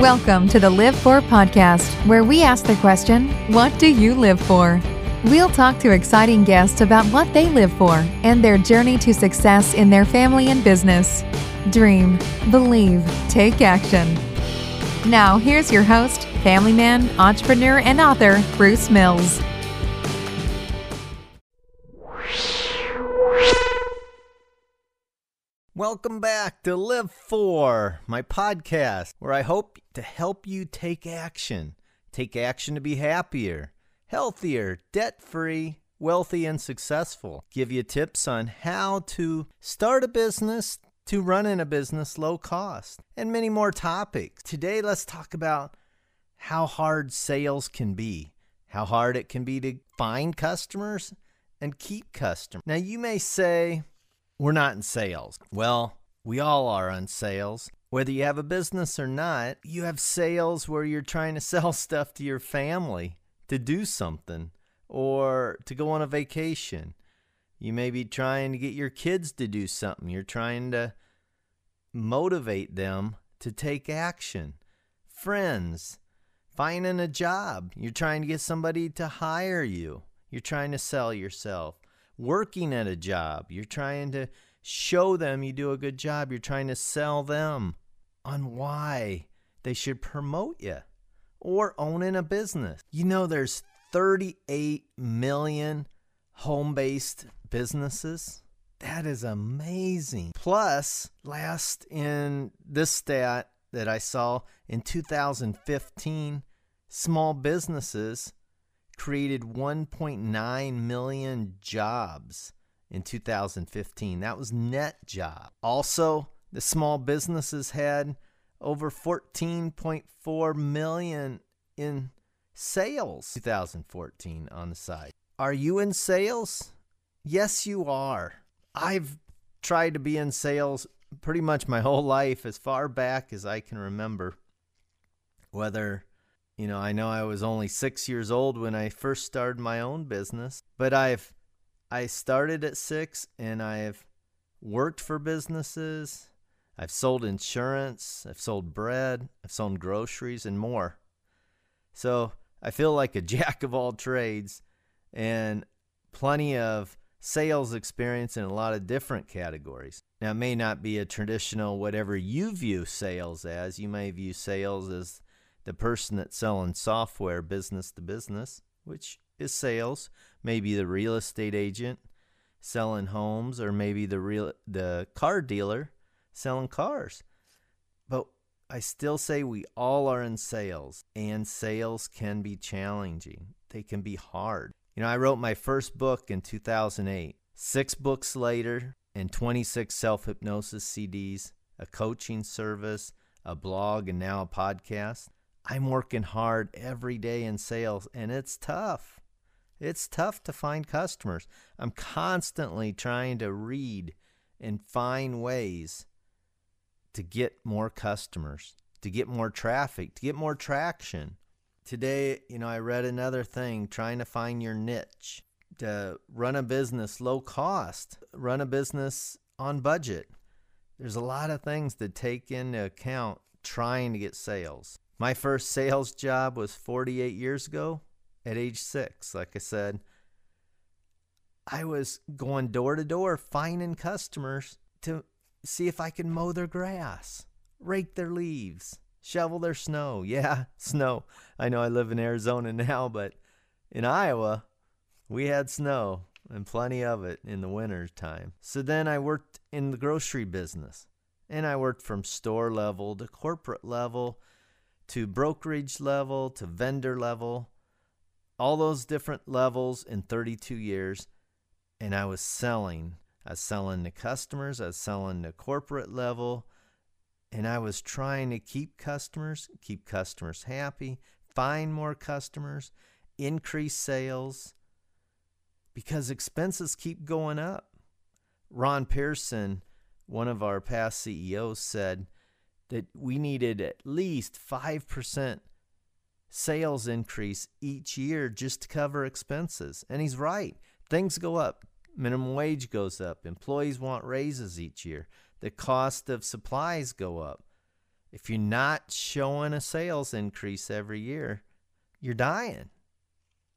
Welcome to the Live For podcast, where we ask the question, What do you live for? We'll talk to exciting guests about what they live for and their journey to success in their family and business. Dream, believe, take action. Now, here's your host, family man, entrepreneur, and author, Bruce Mills. Welcome back to Live For, my podcast, where I hope to help you take action. Take action to be happier, healthier, debt free, wealthy, and successful. Give you tips on how to start a business, to run in a business low cost, and many more topics. Today, let's talk about how hard sales can be, how hard it can be to find customers and keep customers. Now, you may say, we're not in sales. Well, we all are on sales. Whether you have a business or not, you have sales where you're trying to sell stuff to your family to do something or to go on a vacation. You may be trying to get your kids to do something. You're trying to motivate them to take action. Friends, finding a job. You're trying to get somebody to hire you. You're trying to sell yourself working at a job. You're trying to show them you do a good job. You're trying to sell them on why they should promote you or owning a business. You know, there's 38 million home based businesses. That is amazing. Plus, last in this stat that I saw in 2015, small businesses created 1.9 million jobs in 2015. That was net job. Also, the small businesses had over 14.4 million in sales 2014 on the side. Are you in sales? Yes, you are. I've tried to be in sales pretty much my whole life as far back as I can remember. Whether you know, I know I was only six years old when I first started my own business, but I've I started at six and I've worked for businesses. I've sold insurance, I've sold bread, I've sold groceries and more. So I feel like a jack of all trades and plenty of sales experience in a lot of different categories. Now, it may not be a traditional whatever you view sales as. You may view sales as the person that's selling software business to business, which is sales, maybe the real estate agent selling homes or maybe the real the car dealer selling cars. But I still say we all are in sales and sales can be challenging. They can be hard. You know, I wrote my first book in 2008. 6 books later and 26 self-hypnosis CDs, a coaching service, a blog and now a podcast. I'm working hard every day in sales and it's tough. It's tough to find customers. I'm constantly trying to read and find ways to get more customers, to get more traffic, to get more traction. Today, you know, I read another thing trying to find your niche, to run a business low cost, run a business on budget. There's a lot of things to take into account trying to get sales. My first sales job was 48 years ago at age six. Like I said, I was going door to door finding customers to see if I could mow their grass, rake their leaves, shovel their snow. Yeah, snow. I know I live in Arizona now, but in Iowa, we had snow and plenty of it in the winter time. So then I worked in the grocery business and I worked from store level to corporate level to brokerage level to vendor level, all those different levels in 32 years. And I was selling. I was selling to customers, I was selling to corporate level, and I was trying to keep customers, keep customers happy, find more customers, increase sales because expenses keep going up. Ron Pearson, one of our past CEOs, said, that we needed at least 5% sales increase each year just to cover expenses. And he's right. Things go up. Minimum wage goes up. Employees want raises each year. The cost of supplies go up. If you're not showing a sales increase every year, you're dying.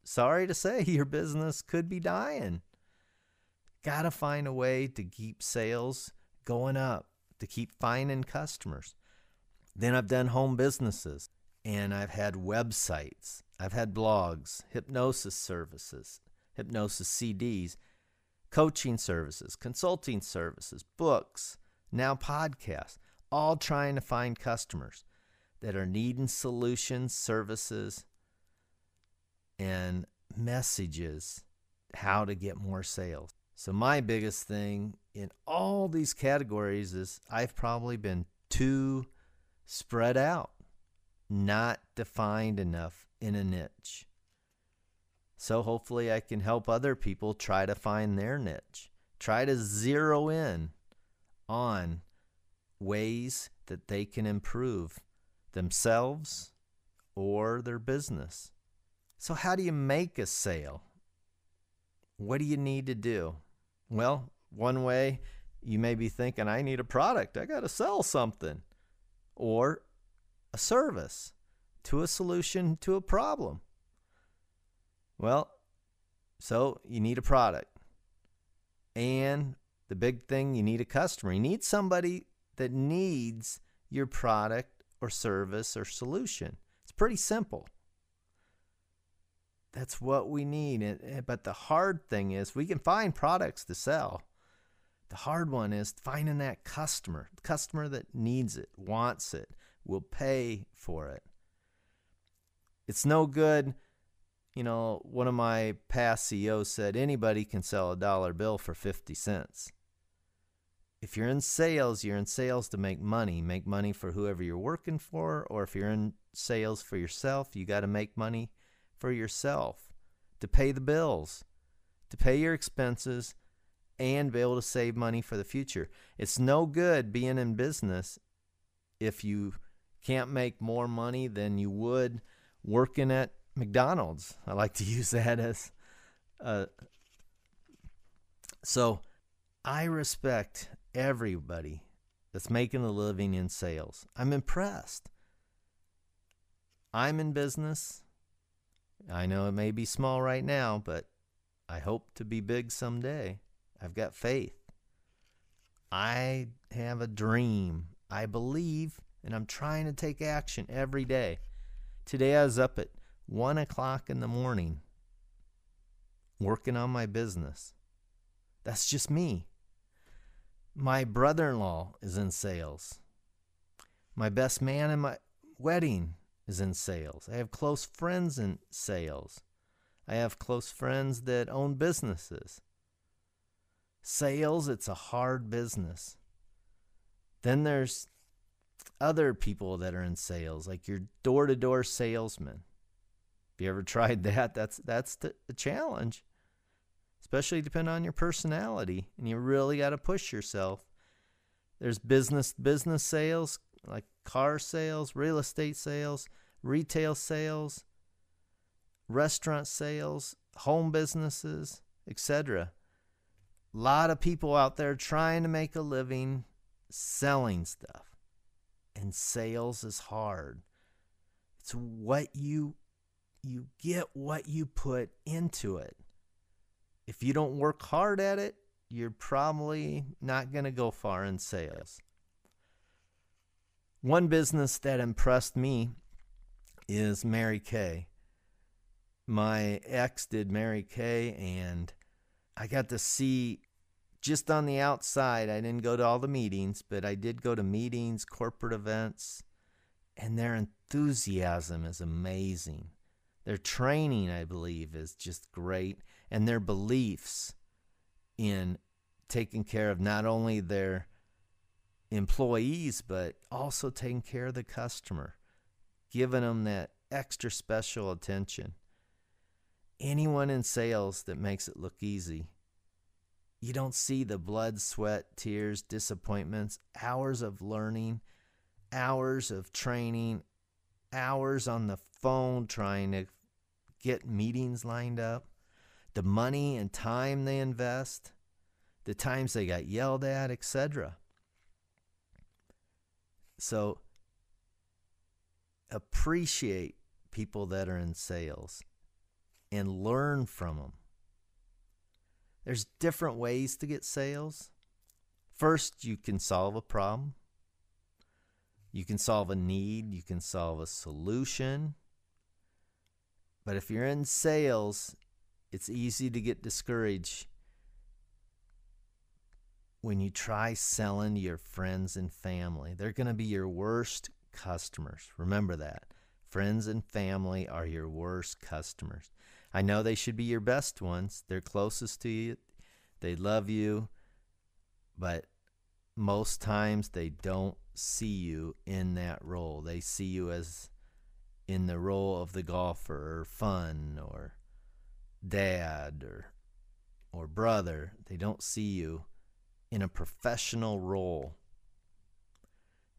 Sorry to say, your business could be dying. Got to find a way to keep sales going up, to keep finding customers. Then I've done home businesses and I've had websites, I've had blogs, hypnosis services, hypnosis CDs, coaching services, consulting services, books, now podcasts, all trying to find customers that are needing solutions, services, and messages how to get more sales. So, my biggest thing in all these categories is I've probably been too spread out, not defined enough in a niche. So, hopefully, I can help other people try to find their niche, try to zero in on ways that they can improve themselves or their business. So, how do you make a sale? What do you need to do? Well, one way you may be thinking, I need a product, I got to sell something, or a service to a solution to a problem. Well, so you need a product. And the big thing, you need a customer. You need somebody that needs your product or service or solution. It's pretty simple. That's what we need. But the hard thing is, we can find products to sell. The hard one is finding that customer, the customer that needs it, wants it, will pay for it. It's no good, you know, one of my past CEOs said anybody can sell a dollar bill for 50 cents. If you're in sales, you're in sales to make money, make money for whoever you're working for, or if you're in sales for yourself, you got to make money for yourself to pay the bills, to pay your expenses, and be able to save money for the future. It's no good being in business if you can't make more money than you would working at McDonald's. I like to use that as uh, so I respect everybody that's making a living in sales. I'm impressed. I'm in business. I know it may be small right now, but I hope to be big someday. I've got faith. I have a dream. I believe, and I'm trying to take action every day. Today I was up at 1 o'clock in the morning working on my business. That's just me. My brother in law is in sales. My best man in my wedding is in sales. I have close friends in sales. I have close friends that own businesses. Sales, it's a hard business. Then there's other people that are in sales, like your door to door salesman. Have you ever tried that? That's that's the challenge. Especially depending on your personality. And you really got to push yourself. There's business business sales, like car sales, real estate sales, retail sales, restaurant sales, home businesses, etc. A lot of people out there trying to make a living selling stuff. And sales is hard. It's what you you get what you put into it. If you don't work hard at it, you're probably not going to go far in sales. One business that impressed me is Mary Kay. My ex did Mary Kay, and I got to see just on the outside. I didn't go to all the meetings, but I did go to meetings, corporate events, and their enthusiasm is amazing. Their training, I believe, is just great, and their beliefs in taking care of not only their employees, but also taking care of the customer, giving them that extra special attention. Anyone in sales that makes it look easy, you don't see the blood, sweat, tears, disappointments, hours of learning, hours of training, hours on the phone trying to get meetings lined up, the money and time they invest, the times they got yelled at, etc. So appreciate people that are in sales and learn from them. There's different ways to get sales. First, you can solve a problem. You can solve a need, you can solve a solution. But if you're in sales, it's easy to get discouraged when you try selling to your friends and family. They're going to be your worst customers. Remember that. Friends and family are your worst customers. I know they should be your best ones. They're closest to you. They love you. But most times they don't see you in that role. They see you as in the role of the golfer or fun or dad or or brother. They don't see you in a professional role.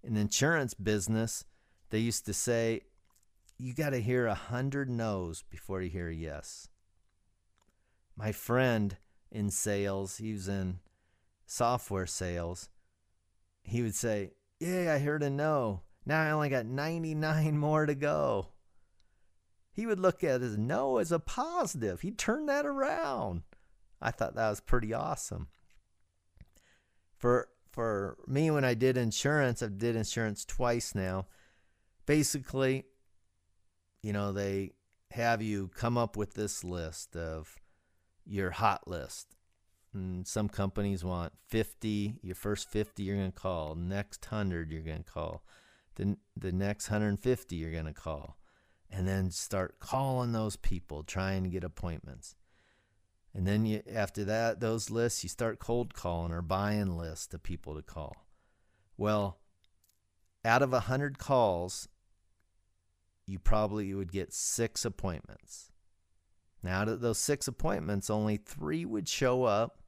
In the insurance business, they used to say you got to hear a hundred no's before you hear a yes. My friend in sales, he was in software sales, he would say, Yeah, I heard a no. Now I only got 99 more to go. He would look at his no as a positive. He'd turn that around. I thought that was pretty awesome. For for me when I did insurance, I've did insurance twice now. Basically, you know, they have you come up with this list of your hot list and some companies want 50, your first 50 you're going to call, next 100 you're going to call, the, the next 150 you're going to call. And then start calling those people, trying to get appointments. And then you, after that, those lists, you start cold calling or buying lists of people to call. Well, out of 100 calls, you probably would get six appointments. Now, out of those six appointments, only three would show up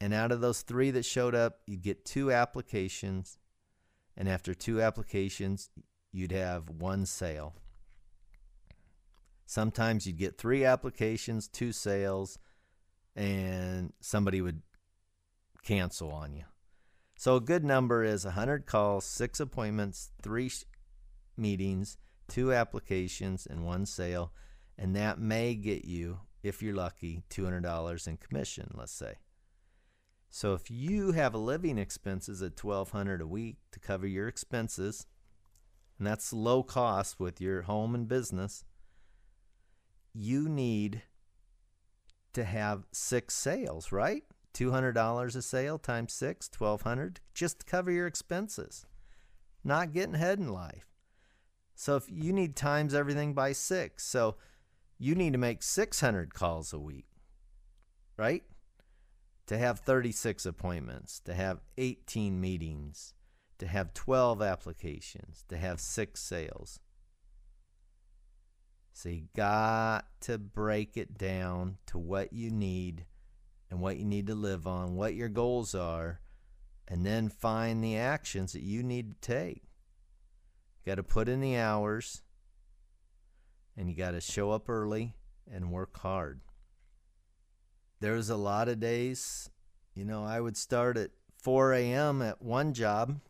and out of those three that showed up, you'd get two applications. And after two applications, you'd have one sale. Sometimes you'd get three applications, two sales, and somebody would cancel on you. So a good number is 100 calls, six appointments, three meetings, two applications, and one sale. And that may get you, if you're lucky, $200 in commission, let's say. So if you have living expenses at 1200 a week to cover your expenses, and that's low cost with your home and business, you need to have six sales, right? $200 a sale times 6, 1200 just to cover your expenses. Not getting ahead in life. So if you need times everything by 6, so you need to make 600 calls a week. Right? to have 36 appointments, to have 18 meetings, to have 12 applications, to have six sales. So you got to break it down to what you need and what you need to live on, what your goals are, and then find the actions that you need to take. You got to put in the hours and you got to show up early and work hard there was a lot of days, you know, I would start at 4 a.m. at one job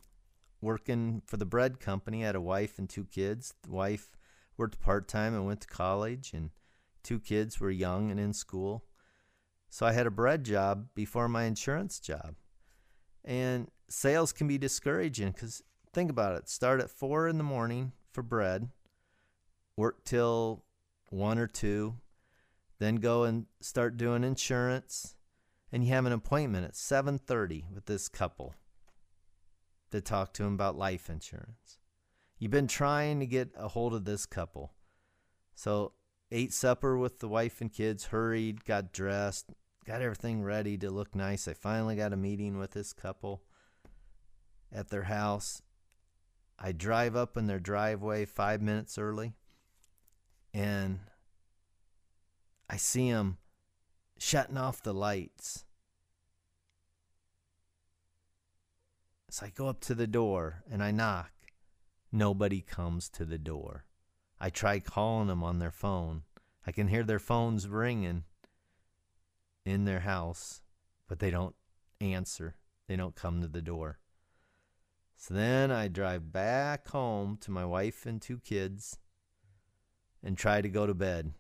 working for the bread company. I had a wife and two kids. The wife worked part time and went to college, and two kids were young and in school. So I had a bread job before my insurance job. And sales can be discouraging because think about it start at 4 in the morning for bread, work till 1 or 2, then go and start doing insurance and you have an appointment at 7:30 with this couple to talk to them about life insurance. You've been trying to get a hold of this couple. So, ate supper with the wife and kids, hurried, got dressed, got everything ready to look nice. I finally got a meeting with this couple at their house. I drive up in their driveway 5 minutes early and I see them shutting off the lights. So I go up to the door and I knock. Nobody comes to the door. I try calling them on their phone. I can hear their phones ringing in their house, but they don't answer. They don't come to the door. So then I drive back home to my wife and two kids and try to go to bed.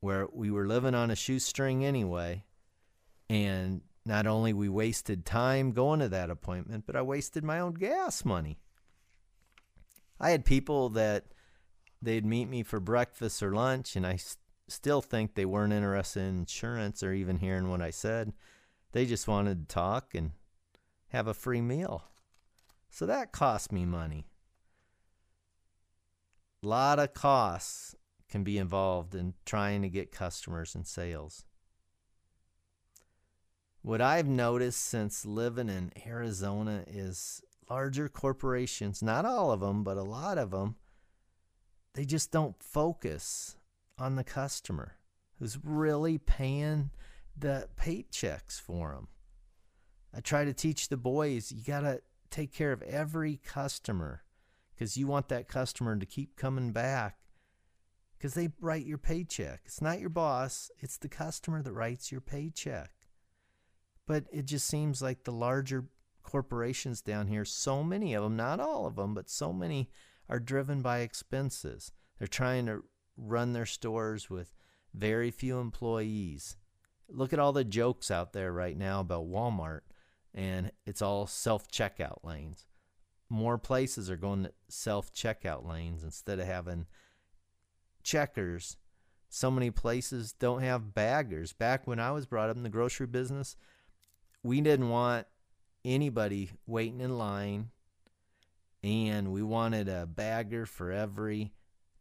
Where we were living on a shoestring anyway. And not only we wasted time going to that appointment, but I wasted my own gas money. I had people that they'd meet me for breakfast or lunch, and I still think they weren't interested in insurance or even hearing what I said. They just wanted to talk and have a free meal. So that cost me money. A lot of costs can be involved in trying to get customers and sales. What I've noticed since living in Arizona is larger corporations, not all of them, but a lot of them, they just don't focus on the customer who's really paying the paychecks for them. I try to teach the boys you got to take care of every customer because you want that customer to keep coming back because they write your paycheck. It's not your boss, it's the customer that writes your paycheck. But it just seems like the larger corporations down here, so many of them, not all of them, but so many are driven by expenses. They're trying to run their stores with very few employees. Look at all the jokes out there right now about Walmart, and it's all self checkout lanes. More places are going to self checkout lanes instead of having checkers. So many places don't have baggers. Back when I was brought up in the grocery business, we didn't want anybody waiting in line, and we wanted a bagger for every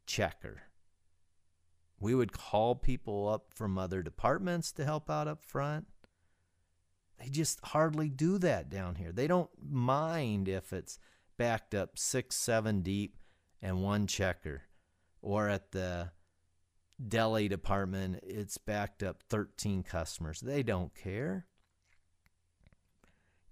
checker. We would call people up from other departments to help out up front. They just hardly do that down here. They don't mind if it's backed up six, seven deep and one checker, or at the deli department, it's backed up 13 customers. They don't care.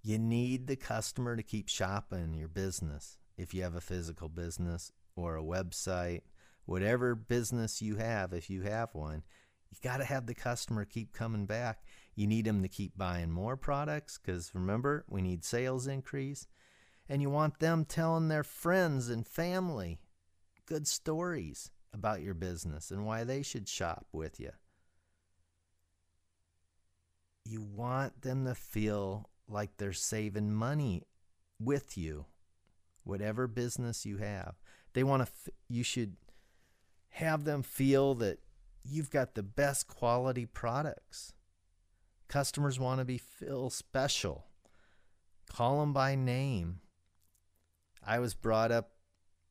You need the customer to keep shopping your business if you have a physical business or a website, whatever business you have, if you have one. You got to have the customer keep coming back. You need them to keep buying more products because remember, we need sales increase. And you want them telling their friends and family good stories about your business and why they should shop with you. You want them to feel like they're saving money with you, whatever business you have. They want to, f- you should have them feel that you've got the best quality products. Customers want to be feel special. Call them by name. I was brought up,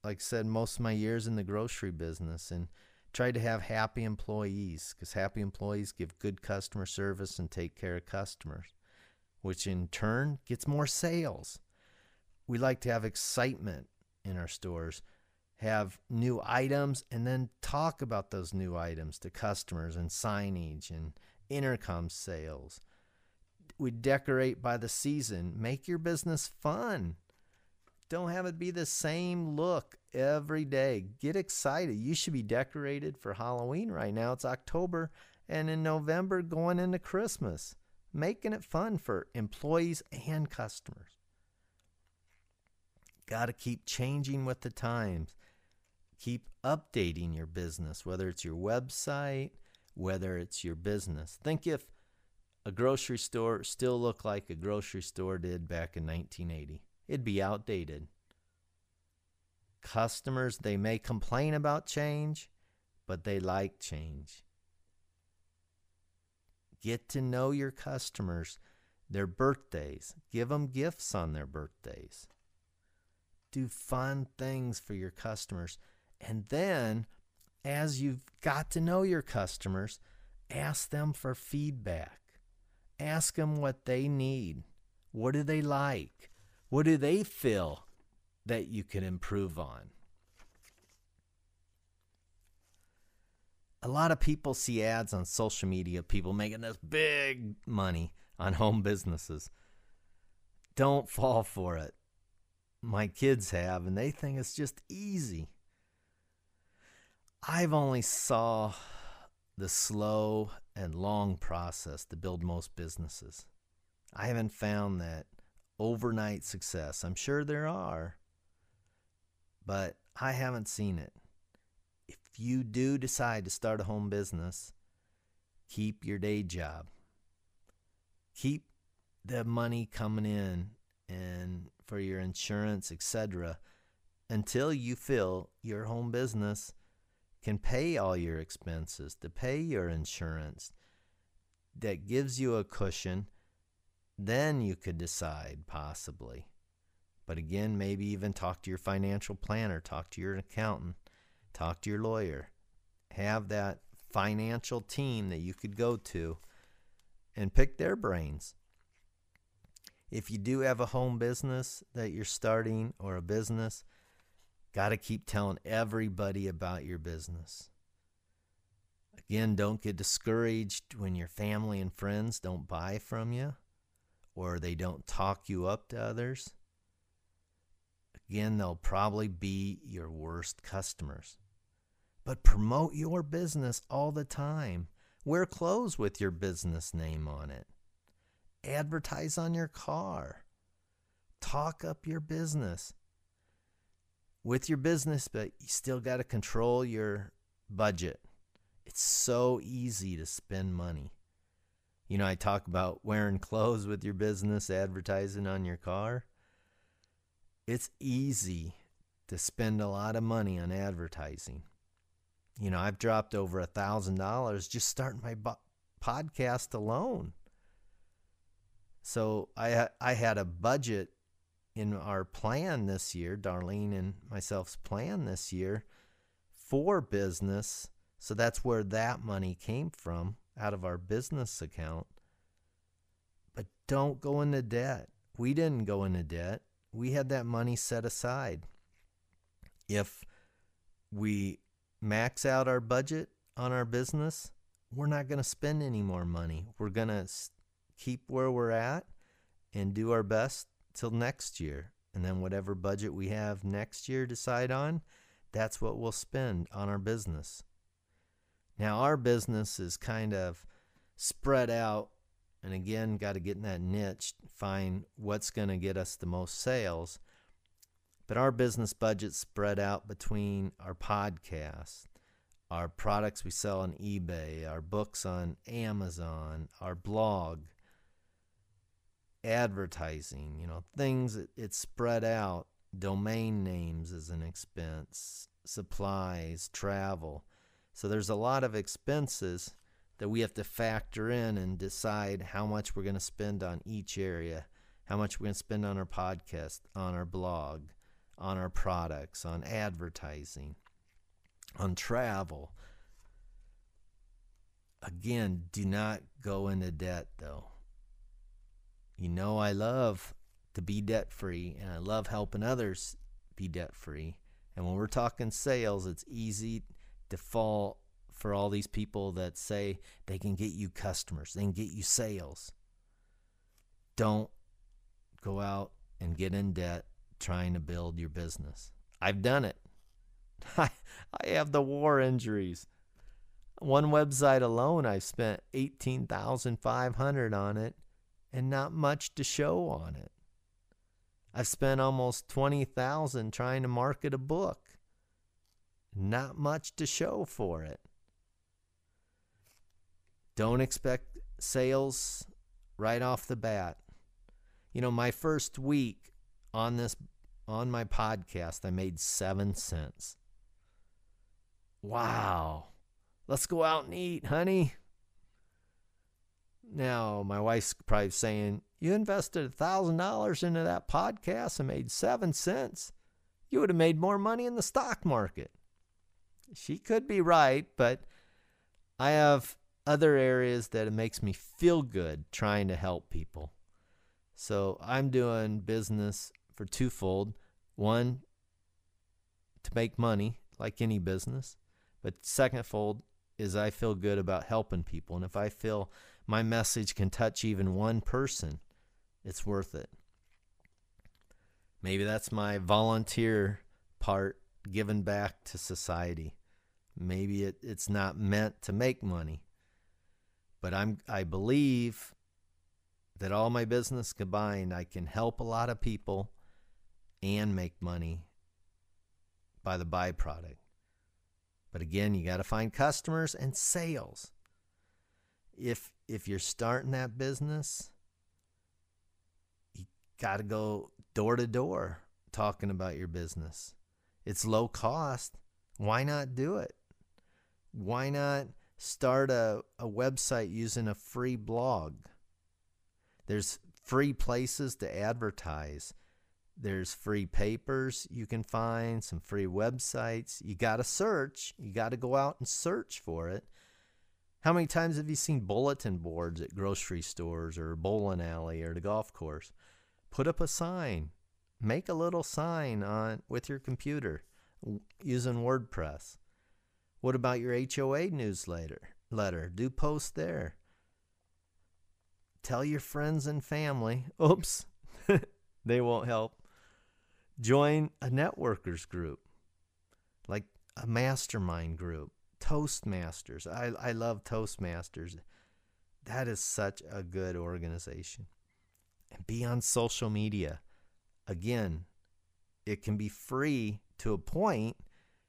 like I said, most of my years in the grocery business and tried to have happy employees because happy employees give good customer service and take care of customers which in turn gets more sales. We like to have excitement in our stores, have new items, and then talk about those new items to customers and signage and intercom sales. We decorate by the season. Make your business fun. Don't have it be the same look every day. Get excited. You should be decorated for Halloween right now. It's October, and in November, going into Christmas making it fun for employees and customers. Got to keep changing with the times. Keep updating your business, whether it's your website, whether it's your business. Think if a grocery store still looked like a grocery store did back in 1980, it'd be outdated. Customers, they may complain about change, but they like change. Get to know your customers, their birthdays. Give them gifts on their birthdays. Do fun things for your customers. And then, as you've got to know your customers, ask them for feedback. Ask them what they need. What do they like? What do they feel that you can improve on? a lot of people see ads on social media, people making this big money on home businesses. Don't fall for it. My kids have, and they think it's just easy. I've only saw the slow and long process to build most businesses. I haven't found that overnight success. I'm sure there are, but I haven't seen it. If you do decide to start a home business, keep your day job. Keep the money coming in and for your insurance, etc., until you feel your home business can pay all your expenses, to pay your insurance, that gives you a cushion, then you could decide possibly. But again, maybe even talk to your financial planner, talk to your accountant, talk to your lawyer. Have that financial team that you could go to and pick their brains. If you do have a home business that you're starting or a business, got to keep telling everybody about your business. Again, don't get discouraged when your family and friends don't buy from you or they don't talk you up to others. Again, they'll probably be your worst customers. But promote your business all the time. Wear clothes with your business name on it. Advertise on your car. Talk up your business. With your business, but you still got to control your budget. It's so easy to spend money. You know, I talk about wearing clothes with your business, advertising on your car. It's easy to spend a lot of money on advertising. You know, I've dropped over a thousand dollars just starting my bo- podcast alone. So I I had a budget in our plan this year, Darlene and myself's plan this year for business so that's where that money came from out of our business account. But don't go into debt. We didn't go into debt. We had that money set aside. If we max out our budget on our business, we're not going to spend any more money. We're going to keep where we're at and do our best till next year. And then whatever budget we have next year decide on, that's what we'll spend on our business. Now, our business is kind of spread out, and again, got to get in that niche, find what's going to get us the most sales. But our business budget's spread out between our podcast, our products we sell on eBay, our books on Amazon, our blog, advertising, you know, things it's spread out. Domain names is an expense, supplies, travel. So there's a lot of expenses that we have to factor in and decide how much we're going to spend on each area, how much we're going to spend on our podcast, on our blog, on our products, on advertising, on travel. Again, do not go into debt though. You know, I love to be debt free and I love helping others be debt free. And when we're talking sales, it's easy default for all these people that say they can get you customers, they can get you sales. Don't go out and get in debt trying to build your business. I've done it. I, I have the war injuries. One website alone, I've spent 18500 on it and not much to show on it. I've spent almost 20000 trying to market a book not much to show for it. Don't expect sales right off the bat. You know, my first week on this on my podcast, I made 7 cents. Wow. Let's go out and eat, honey. Now, my wife's probably saying, You invested a $1,000 into that podcast and made 7 cents. You would have made more money in the stock market she could be right, but I have other areas that it makes me feel good trying to help people. So I'm doing business for twofold. One, to make money, like any business. But secondfold is I feel good about helping people. And if I feel my message can touch even one person, it's worth it. Maybe that's my volunteer part given back to society. Maybe it, it's not meant to make money. But I'm I believe that all my business combined, I can help a lot of people and make money by the byproduct. But again, you got to find customers and sales. If if you're starting that business, you got to go door to door talking about your business. It's low cost. Why not do it? Why not start a, a website using a free blog? There's free places to advertise. There's free papers you can find, some free websites. You got to search. You got to go out and search for it. How many times have you seen bulletin boards at grocery stores or bowling alley or the golf course? Put up a sign. Make a little sign on with your computer using WordPress. What about your HOA newsletter? Letter. Do post there. Tell your friends and family. Oops. they won't help. Join a networkers group, like a mastermind group. Toastmasters. I, I love Toastmasters. That is such a good organization. And be on social media. Again, it can be free to a point.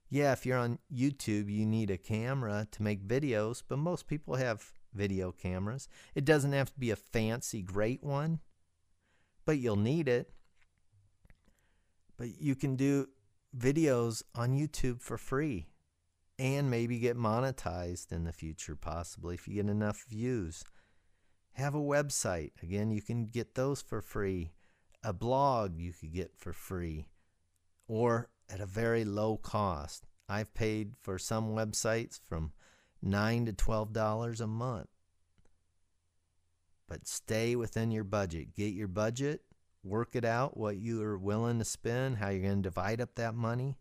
Yeah, if you're on YouTube, you need a camera to make videos, but most people have video cameras. It doesn't have to be a fancy, great one, but you'll need it. But you can do videos on YouTube for free and maybe get monetized in the future, possibly, if you get enough views. Have a website. Again, you can get those for free. A blog you could get for free or at a very low cost. I've paid for some websites from 9 to $12 a month. But stay within your budget. Get your budget, work it out, what you are willing to spend, how you're going to divide up that money,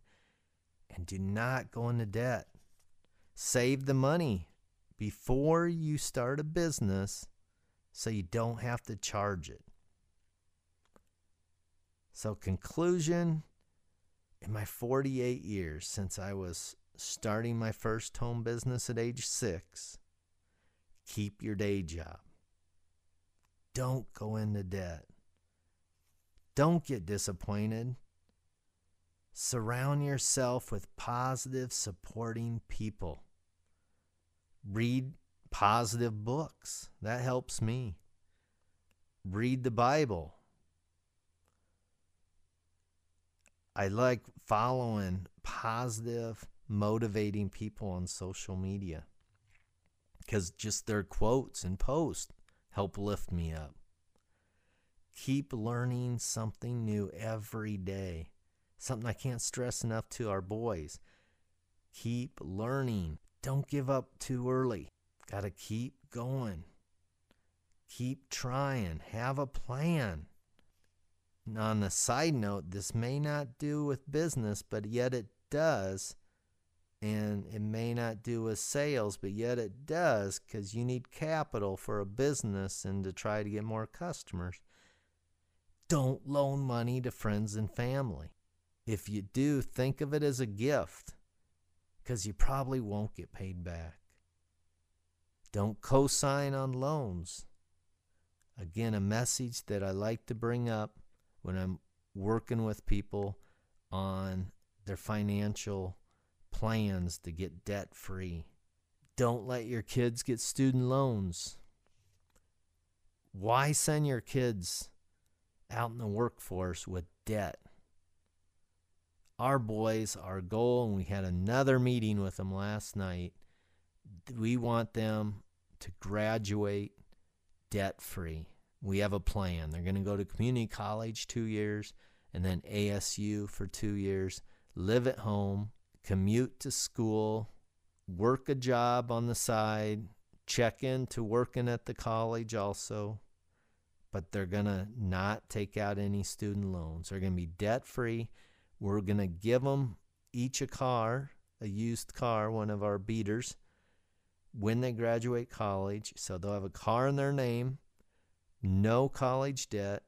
and do not go into debt. Save the money before you start a business so you don't have to charge it. So, conclusion in my 48 years since I was starting my first home business at age six, keep your day job. Don't go into debt. Don't get disappointed. Surround yourself with positive, supporting people. Read positive books. That helps me. Read the Bible. I like following positive, motivating people on social media because just their quotes and posts help lift me up. Keep learning something new every day. Something I can't stress enough to our boys. Keep learning. Don't give up too early. Got to keep going. Keep trying. Have a plan. On a side note, this may not do with business, but yet it does. And it may not do with sales, but yet it does because you need capital for a business and to try to get more customers. Don't loan money to friends and family. If you do, think of it as a gift because you probably won't get paid back. Don't co sign on loans. Again, a message that I like to bring up when I'm working with people on their financial plans to get debt free. Don't let your kids get student loans. Why send your kids out in the workforce with debt? Our boys, our goal, and we had another meeting with them last night. We want them to graduate debt free we have a plan. They're going to go to community college two years and then ASU for two years, live at home, commute to school, work a job on the side, check into working at the college also. But they're going to not take out any student loans. They're going to be debt free. We're going to give them each a car, a used car, one of our beaters, when they graduate college. So they'll have a car in their name no college debt,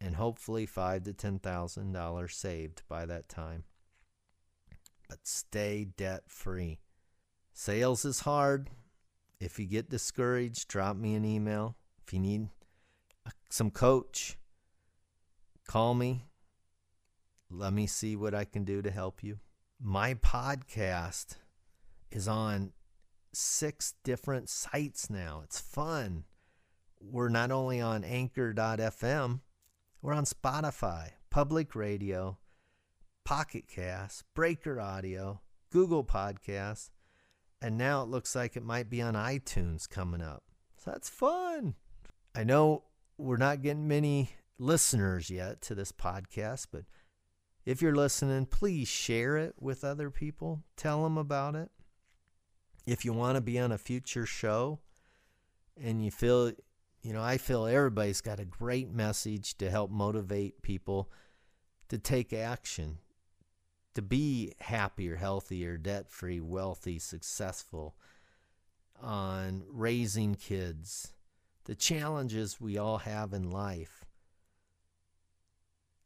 and hopefully five to ten thousand dollars saved by that time. But stay debt free. Sales is hard. If you get discouraged, drop me an email. If you need some coach, call me. Let me see what I can do to help you. My podcast is on six different sites now. It's fun. We're not only on anchor.fm, we're on Spotify, Public Radio, Pocket Cast, Breaker Audio, Google Podcasts, and now it looks like it might be on iTunes coming up. So that's fun. I know we're not getting many listeners yet to this podcast, but if you're listening, please share it with other people. Tell them about it. If you want to be on a future show and you feel, you know, I feel everybody's got a great message to help motivate people to take action, to be happier, healthier, debt free, wealthy, successful on raising kids the challenges we all have in life.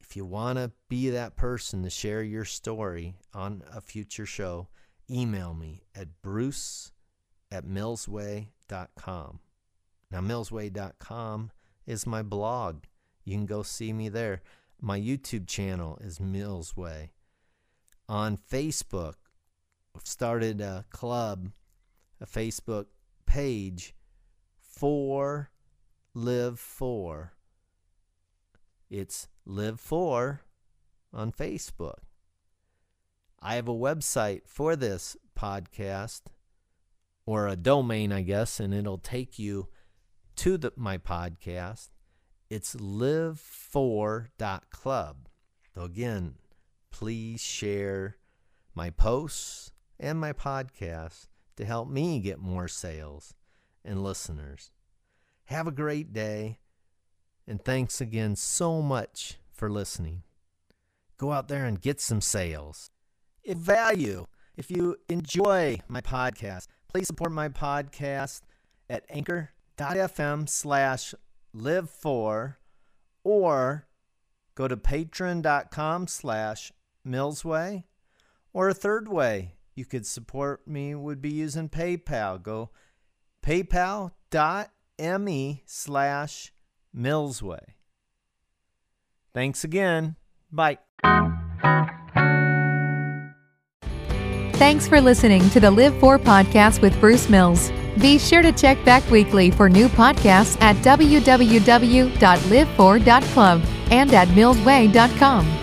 If you want to be that person to share your story on a future show, email me at bruce at millsway.com. Now, millsway.com is my blog. You can go see me there. My YouTube channel is Millsway. On Facebook, I've started a club, a Facebook page for Live4. It's Live4 on Facebook. I have a website for this podcast or a domain, I guess, and it'll take you to the, my podcast. It's live4.club. So, again, please share my posts and my podcast to help me get more sales and listeners. Have a great day, and thanks again so much for listening. Go out there and get some sales. If value, if you enjoy my podcast, please support my podcast at anchor.fm slash live4 or go to patreon.com slash millsway or a third way you could support me would be using paypal go paypal.me slash millsway thanks again bye Thanks for listening to the Live 4 podcast with Bruce Mills. Be sure to check back weekly for new podcasts at www.live4.club and at millsway.com.